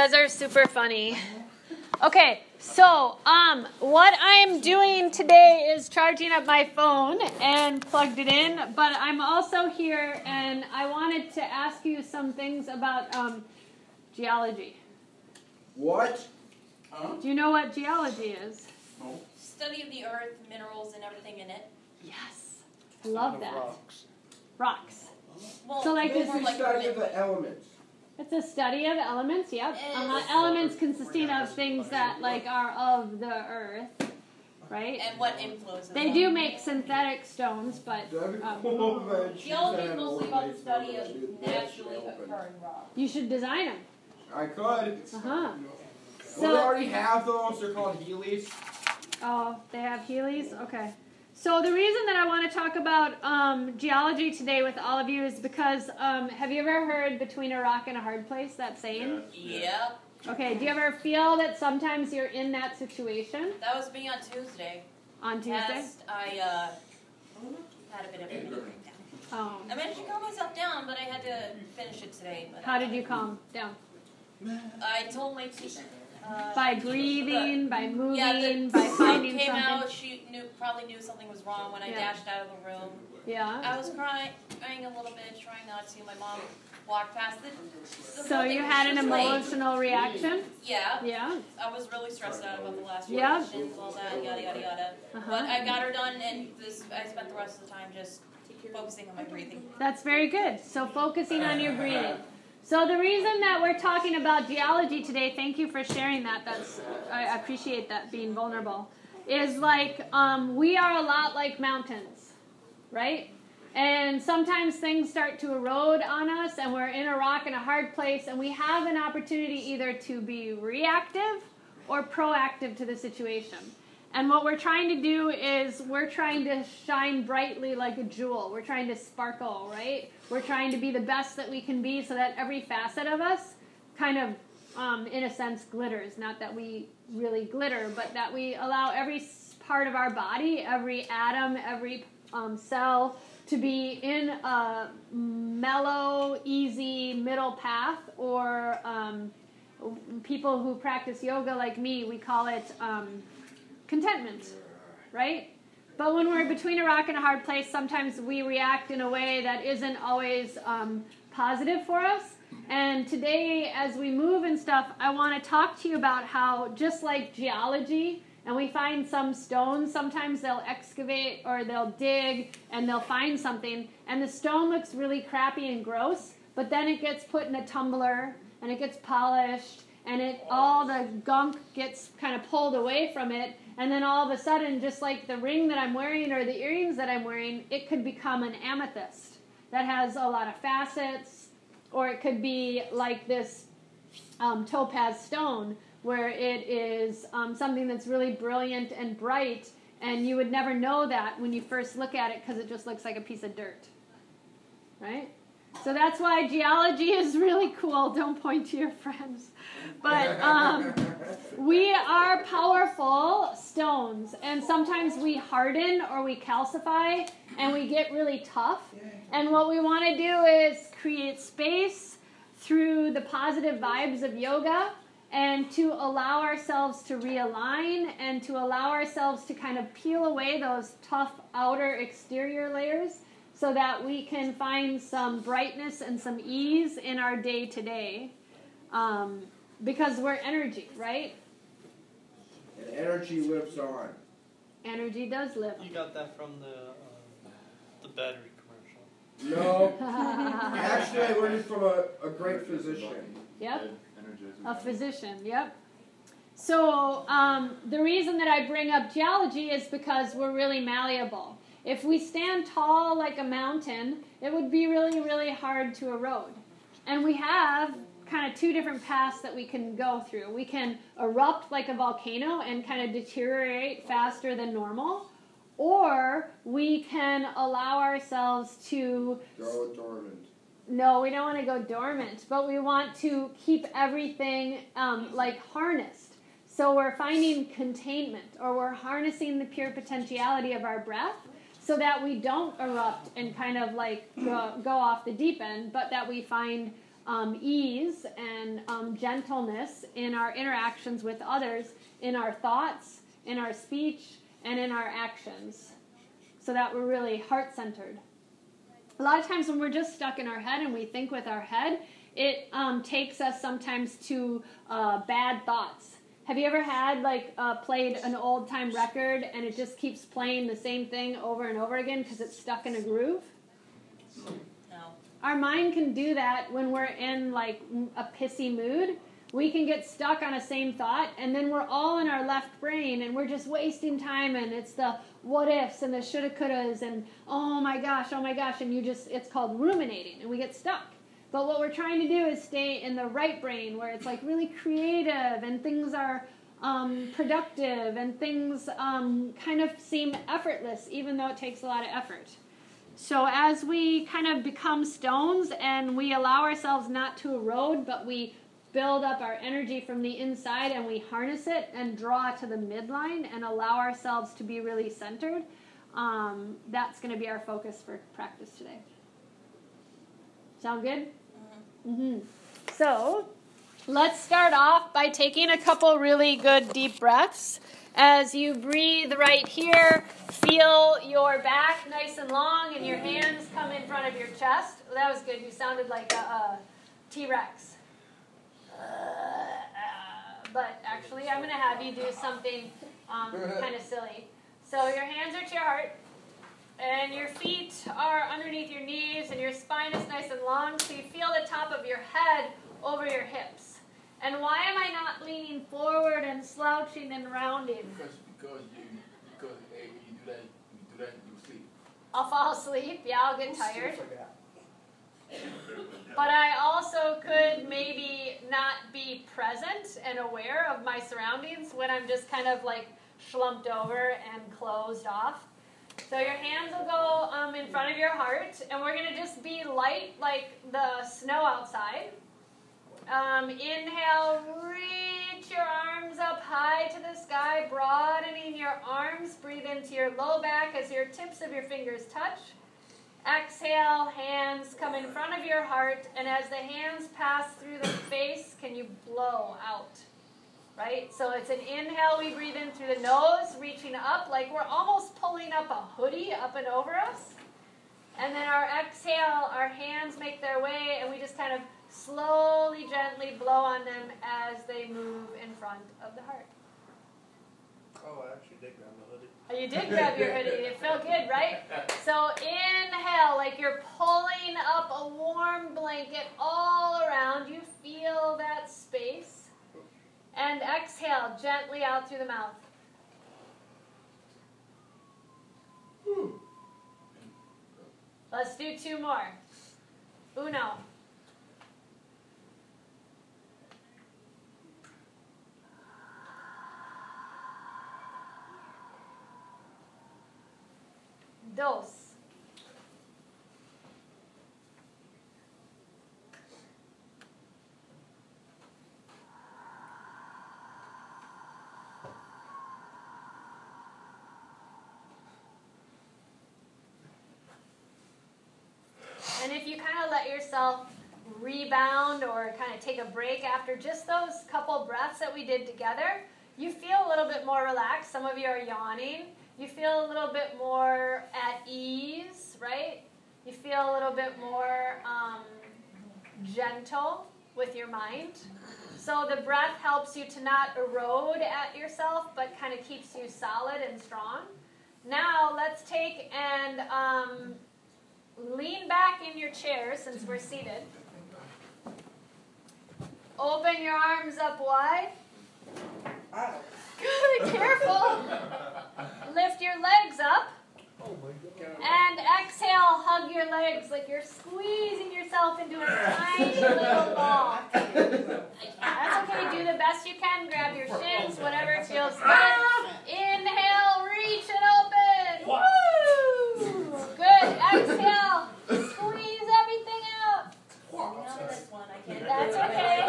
guys are super funny. Okay, so um, what I'm doing today is charging up my phone and plugged it in, but I'm also here and I wanted to ask you some things about um, geology. What? Huh? Do you know what geology is? No. Study of the earth, minerals, and everything in it. Yes, love that. Rocks. Rocks. Well, So, like, more this This is like study of the elements. It's a study of elements. Yep. Uh-huh. Elements consisting of things that like are of the earth, right? and what influences them? They them. do make synthetic stones, but That'd um, cool, man. She's Geology is mostly about the study of naturally occurring rock. you should design them. I could. Uh huh. well, they already have those. They're called Heelys. oh, they have Heelys. Okay. So the reason that I want to talk about um, geology today with all of you is because um, have you ever heard "between a rock and a hard place" that saying? Yep. Okay. Do you ever feel that sometimes you're in that situation That was me on Tuesday. on Tuesday? Test, I uh, had a bit of a mini breakdown. Oh. I managed to calm myself down, but I had to finish it today. But How did you calm down? I told my teacher. Uh, By breathing, by moving, yeah, by finding came something. out. She knew probably knew something was wrong when I Yeah. dashed out of the room. Yeah. I was crying, crying a little bit, trying not to. My mom walked past the. the So you had an was late. emotional reaction? Yeah, Yeah. I was really stressed out about the last Yeah. questions, all that, yada yada yada. But Uh-huh. But I got her done, and this I spent the rest of the time just focusing on my breathing. That's very good. So focusing on your breathing. So the reason that we're talking about geology today, thank you for sharing that. That's I appreciate that being vulnerable. Is like um, we are a lot like mountains, right? And sometimes things start to erode on us, and we're in a rock and a hard place, and we have an opportunity either to be reactive or proactive to the situation. And what we're trying to do is we're trying to shine brightly like a jewel. We're trying to sparkle, right? We're trying to be the best that we can be so that every facet of us kind of, um, in a sense, glitters. Not that we really glitter, but that we allow every part of our body, every atom, every um, cell to be in a mellow, easy middle path or. Um, people who practice yoga like me, we call it um, contentment, right? But when we're between a rock and a hard place, sometimes we react in a way that isn't always um, positive for us. And today, as we move and stuff, I want to talk to you about how, just like geology, and we find some stones, sometimes they'll excavate or they'll dig and they'll find something, and the stone looks really crappy and gross, but then it gets put in a tumbler and it gets polished and it all the gunk gets kind of pulled away from it and then all of a sudden just like the ring that i'm wearing or the earrings that i'm wearing it could become an amethyst that has a lot of facets or it could be like this um, topaz stone where it is um, something that's really brilliant and bright and you would never know that when you first look at it because it just looks like a piece of dirt. Right so that's why geology is really cool. Don't point to your friends. But um, we are powerful stones, and sometimes we harden or we calcify and we get really tough. And what we want to do is create space through the positive vibes of yoga and to allow ourselves to realign and to allow ourselves to kind of peel away those tough outer exterior layers so that we can find some brightness and some ease in our day to day. Because we're energy, right? And energy lives on. Energy does live. You got that from the uh, the battery commercial. No. Actually, I learned it from a, a great physician. Yep. A physician, yep. So, um, the reason that I bring up geology is because we're really malleable. If we stand tall like a mountain, it would be really, really hard to erode. And we have kind of two different paths that we can go through. We can erupt like a volcano and kind of deteriorate faster than normal, or we can allow ourselves to Go dormant. no, we don't want to go dormant, but we want to keep everything um, like harnessed. So we're finding containment, or we're harnessing the pure potentiality of our breath, so that we don't erupt and kind of like go, go off the deep end, but that we find um, ease and um, gentleness in our interactions with others, in our thoughts, in our speech, and in our actions, so that we're really heart centered. A lot of times when we're just stuck in our head and we think with our head, it um, takes us sometimes to uh, bad thoughts. Have you ever had like uh, played an old time record and it just keeps playing the same thing over and over again because it's stuck in a groove? No. Our mind can do that when we're in like a pissy mood. We can get stuck on a same thought, and then we're all in our left brain, and we're just wasting time. And it's the what ifs and the shoulda, couldas, and oh my gosh, oh my gosh, and you just—it's called ruminating, and we get stuck. But what we're trying to do is stay in the right brain, where it's like really creative, and things are um, productive, and things um, kind of seem effortless, even though it takes a lot of effort. So as we kind of become stones and we allow ourselves not to erode, but we build up our energy from the inside and we harness it and draw to the midline and allow ourselves to be really centered, um, that's going to be our focus for practice today. Sound good? Mm-hmm. So let's start off by taking a couple really good deep breaths. As you breathe right here, feel your back nice and long and your hands come in front of your chest. Well, that was good. You sounded like a, a T Rex. but actually, I'm going to have you do something um, kind of silly. So your hands are to your heart, and your feet are underneath your knees, and your spine is nice and long, so you feel the top of your head over your hips. And why am I not leaning forward and slouching and rounding? Because because you because hey, when you do that you do that you sleep. I'll fall asleep. Yeah, I'll get tired. But I also could maybe not be present and aware of my surroundings when I'm just kind of like slumped over and closed off. So your hands will go um, in front of your heart, and we're going to just be light like the snow outside. Um, inhale, reach your arms up high to the sky, broadening your arms. Breathe into your low back as your tips of your fingers touch. Exhale, hands come in front of your heart, and as the hands pass through the face, can you blow out? Right? So it's an inhale, we breathe in through the nose, reaching up like we're almost pulling up a hoodie up and over us. And then our exhale, our hands make their way, and we just kind of slowly, gently blow on them as they move in front of the heart. Oh, I actually did grab the hoodie. Oh, you did grab your hoodie. It felt good, right? So inhale, like you're pulling up a warm blanket all around you. Feel that space. And exhale gently out through the mouth. Hmm. Let's do two more. Uno. Dos. And if you kind of let yourself rebound or kind of take a break after just those couple breaths that we did together, you feel a little bit more relaxed. Some of you are yawning. You feel a little bit more at ease, right? You feel a little bit more um, gentle with your mind. So the breath helps you to not erode at yourself, but kind of keeps you solid and strong. Now let's take and um, lean back in your chair since we're seated. Open your arms up wide. Good, careful. Lift your legs up. And exhale, hug your legs like you're squeezing yourself into a tiny little ball. That's okay, do the best you can. Grab your shins, whatever feels good. Inhale, reach and open. Woo! Good. Exhale, squeeze everything out. Not this one, I can't. That's okay.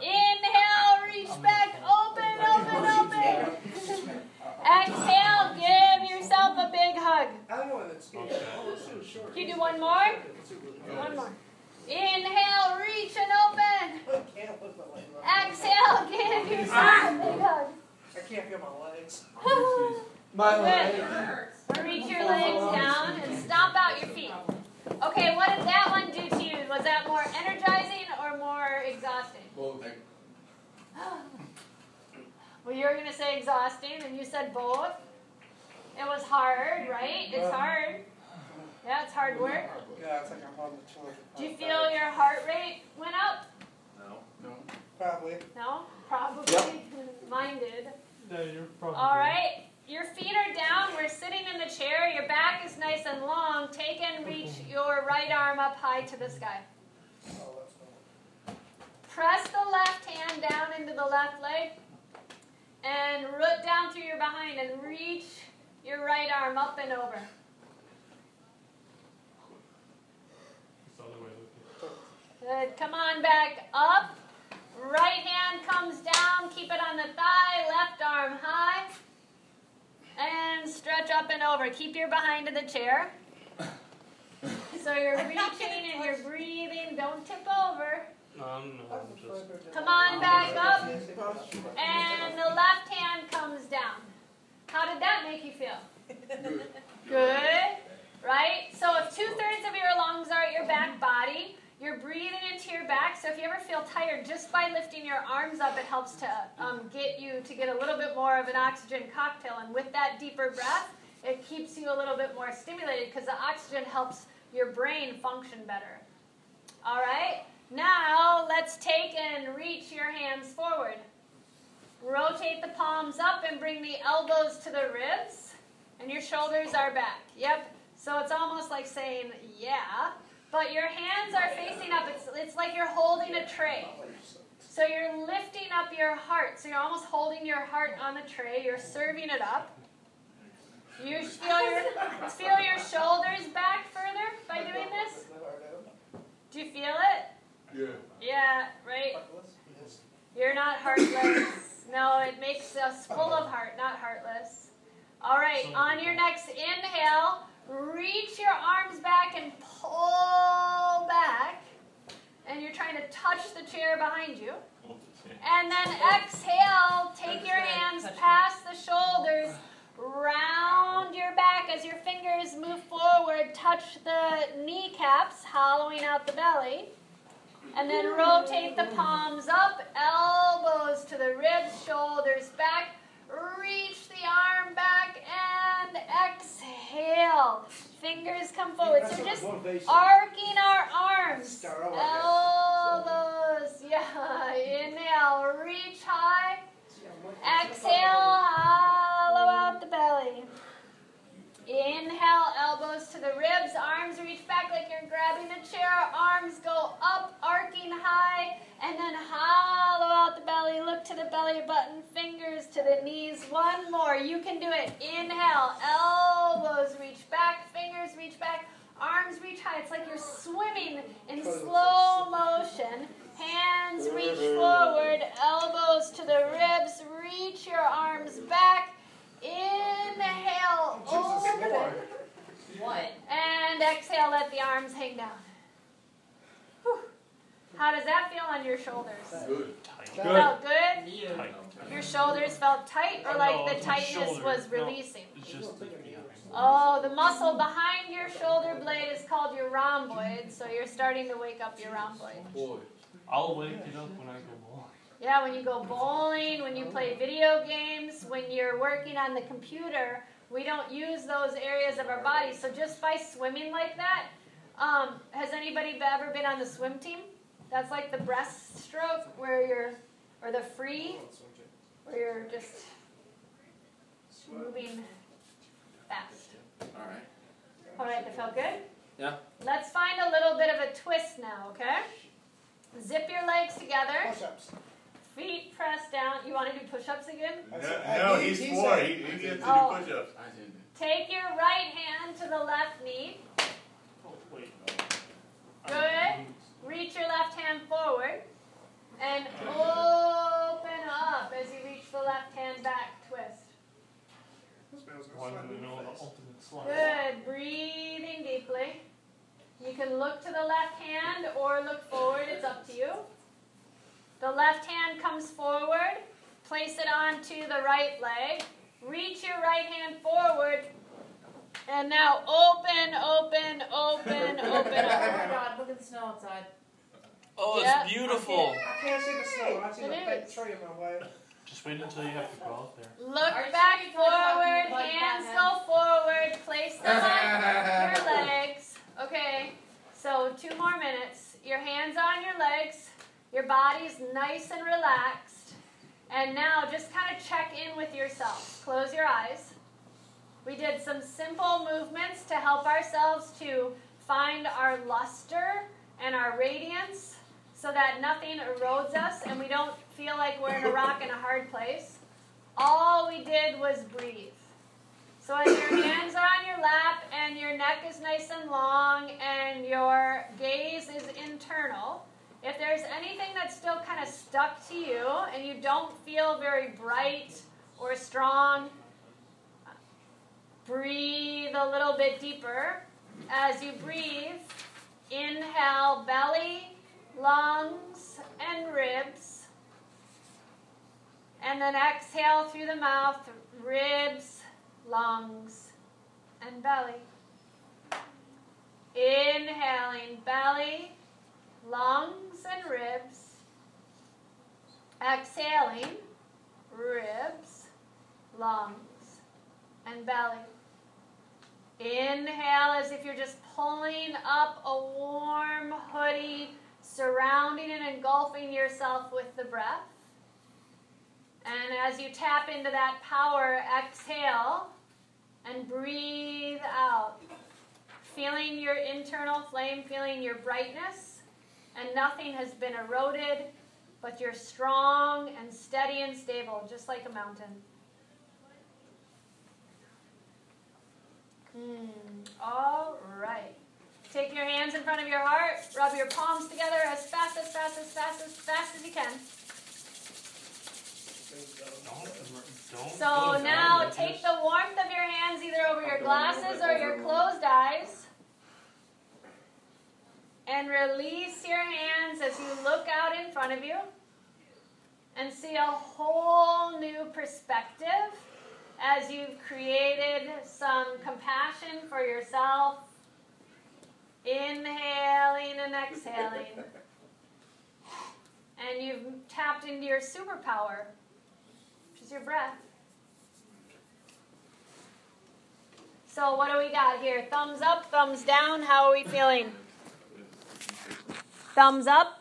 Inhale, reach back, open, open, open. Exhale, give yourself a big hug. I don't know why that's Can you do one more? One more. Inhale, reach and at my legs. My Good. Reach your legs down and stomp out your feet. Okay, what did that one do to you? Was that more energizing or more exhausting? Well, like, Well, you were going to say exhausting, and you said both. It was hard, right? It's hard. Yeah, it's hard work. Yeah, it's like I'm holding the children. Do you feel your heart rate went up? no. No. Probably. No? Probably. Mine did. No, you're probably. All right. Your feet are down. We're sitting in the chair. Your back is nice and long. Take and reach your right arm up high to the sky. Oh, that's fine. Press the left hand down into the left leg and root down through your behind and reach your right arm up and over. It's the other way looking. Good. Come on back up. Right hand comes down. Keep it on the thigh. Left arm high. And stretch up and over. Keep your behind to the chair. So you're reaching and you're breathing. Don't tip over. No, just. Come on back up. And the left hand comes down. How did that make you feel? Good. Good. Right? So if two thirds of your lungs are at your back body, you're breathing into your back. So if you ever feel tired, just by lifting your arms up, it helps to um, get you to get a little bit more of an oxygen cocktail. And with that deeper breath, it keeps you a little bit more stimulated because the oxygen helps your brain function better. All right? Now let's take and reach your hands forward. Rotate the palms up and bring the elbows to the ribs, and your shoulders are back. Yep. So it's almost like saying, yeah, but your hands are facing up. It's, it's like you're holding a tray. So you're lifting up your heart. So you're almost holding your heart on the tray. You're serving it up. You feel your, feel your shoulders back further by doing this? Do you feel it? Yeah. Yeah, right? You're not heartless. No, it makes us full of heart, not heartless. All right, on your next inhale, reach your arms back and pull back. And you're trying to touch the chair behind you. And then exhale, take your hands past the shoulders, round your back as your fingers move forward, touch the kneecaps, hollowing out the belly. And then rotate the palms up, elbows to the ribs, shoulders back. Reach the arm back and exhale. Fingers come forward. So just arcing our arms. Elbows. Yeah. Inhale. Reach high. Exhale. Hollow out the belly. Inhale, elbows to the ribs, arms reach back like you're grabbing a chair, arms go up, arcing high, and then hollow out the belly, look to the belly button, fingers to the knees. One more, you can do it. Inhale, elbows reach back, fingers reach back, arms reach high. It's like you're swimming in slow motion. Hands reach forward, elbows to the ribs, reach your arms back. Inhale, open. What? And exhale, let the arms hang down. Whew. How does that feel on your shoulders? Good. Good. Felt good? Tight. Your shoulders felt tight, or like No, the tightness shoulder. was No. releasing? It's just the behind. Oh, the muscle behind your shoulder blade is called your rhomboid, so you're starting to wake up your rhomboid. I'll wake it up when I go bowling. Yeah, when you go bowling, when you play video games, when you're working on the computer, we don't use those areas of our body. So just by swimming like that, um, has anybody ever been on the swim team? That's like the breaststroke where you're, or the free, where you're just moving fast. All right. All right, that felt good? Yeah. Let's find a little bit of a twist now, okay? Zip your legs together, Push-ups. Feet pressed down. You want to do push ups again? No, said- I- no, he- he's he four. He, he gets to Oh. do push-ups. I did it. Take your right hand to the left knee. Good. Reach your left hand forward. And open up as you reach the left hand back. Twist. One in the middle of the ultimate slide. Good. Breathing deeply. You can look to the left hand or look forward. It's up to you. The left hand comes forward. place it onto the right leg. Reach your right hand forward. And now open, open, open, open, Oh my god, look at the snow outside. Oh, Yeah. it's beautiful. I can't see the snow. I see It the big is. tree in my way. Just wait until you have to go out there. Look Are back sure you feel like forward, like hands go forward, place them on your legs. Okay, so two more minutes. Your hands on your legs, your body's nice and relaxed. And now just kind of check in with yourself. Close your eyes. We did some simple movements to help ourselves to find our luster and our radiance so that nothing erodes us and we don't feel like we're in a rock in a hard place. All we did was breathe. So as your hands are on your lap and your neck is nice and long and your gaze is internal, if there's anything that's still kind of stuck to you and you don't feel very bright or strong, breathe a little bit deeper. As you breathe, inhale belly, lungs, and ribs. And then exhale through the mouth, ribs, lungs, and belly. Inhaling belly, lungs, and ribs. Exhaling ribs, lungs, and belly. Inhale as if you're just pulling up a warm hoodie, surrounding and engulfing yourself with the breath. And as you tap into that power, exhale and breathe out. Feeling your internal flame, feeling your brightness, and nothing has been eroded, but you're strong and steady and stable, just like a mountain. Hmm. All right. Take your hands in front of your heart, rub your palms together as fast, as fast, as fast, as fast as you can. So now take the warmth of your hands either over your glasses or your closed eyes. And release your hands as you look out in front of you and see a whole new perspective as you've created some compassion for yourself. Inhaling and exhaling. And you've tapped into your superpower, which is your breath. So, what do we got here? Thumbs up, thumbs down. How are we feeling? Thumbs up.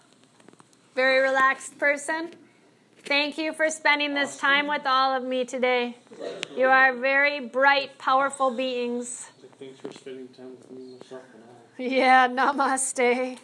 Very relaxed person. Thank you for spending this time with all of me today. You are very bright, powerful beings. Thanks for spending time with me, myself, and I. Yeah, namaste. I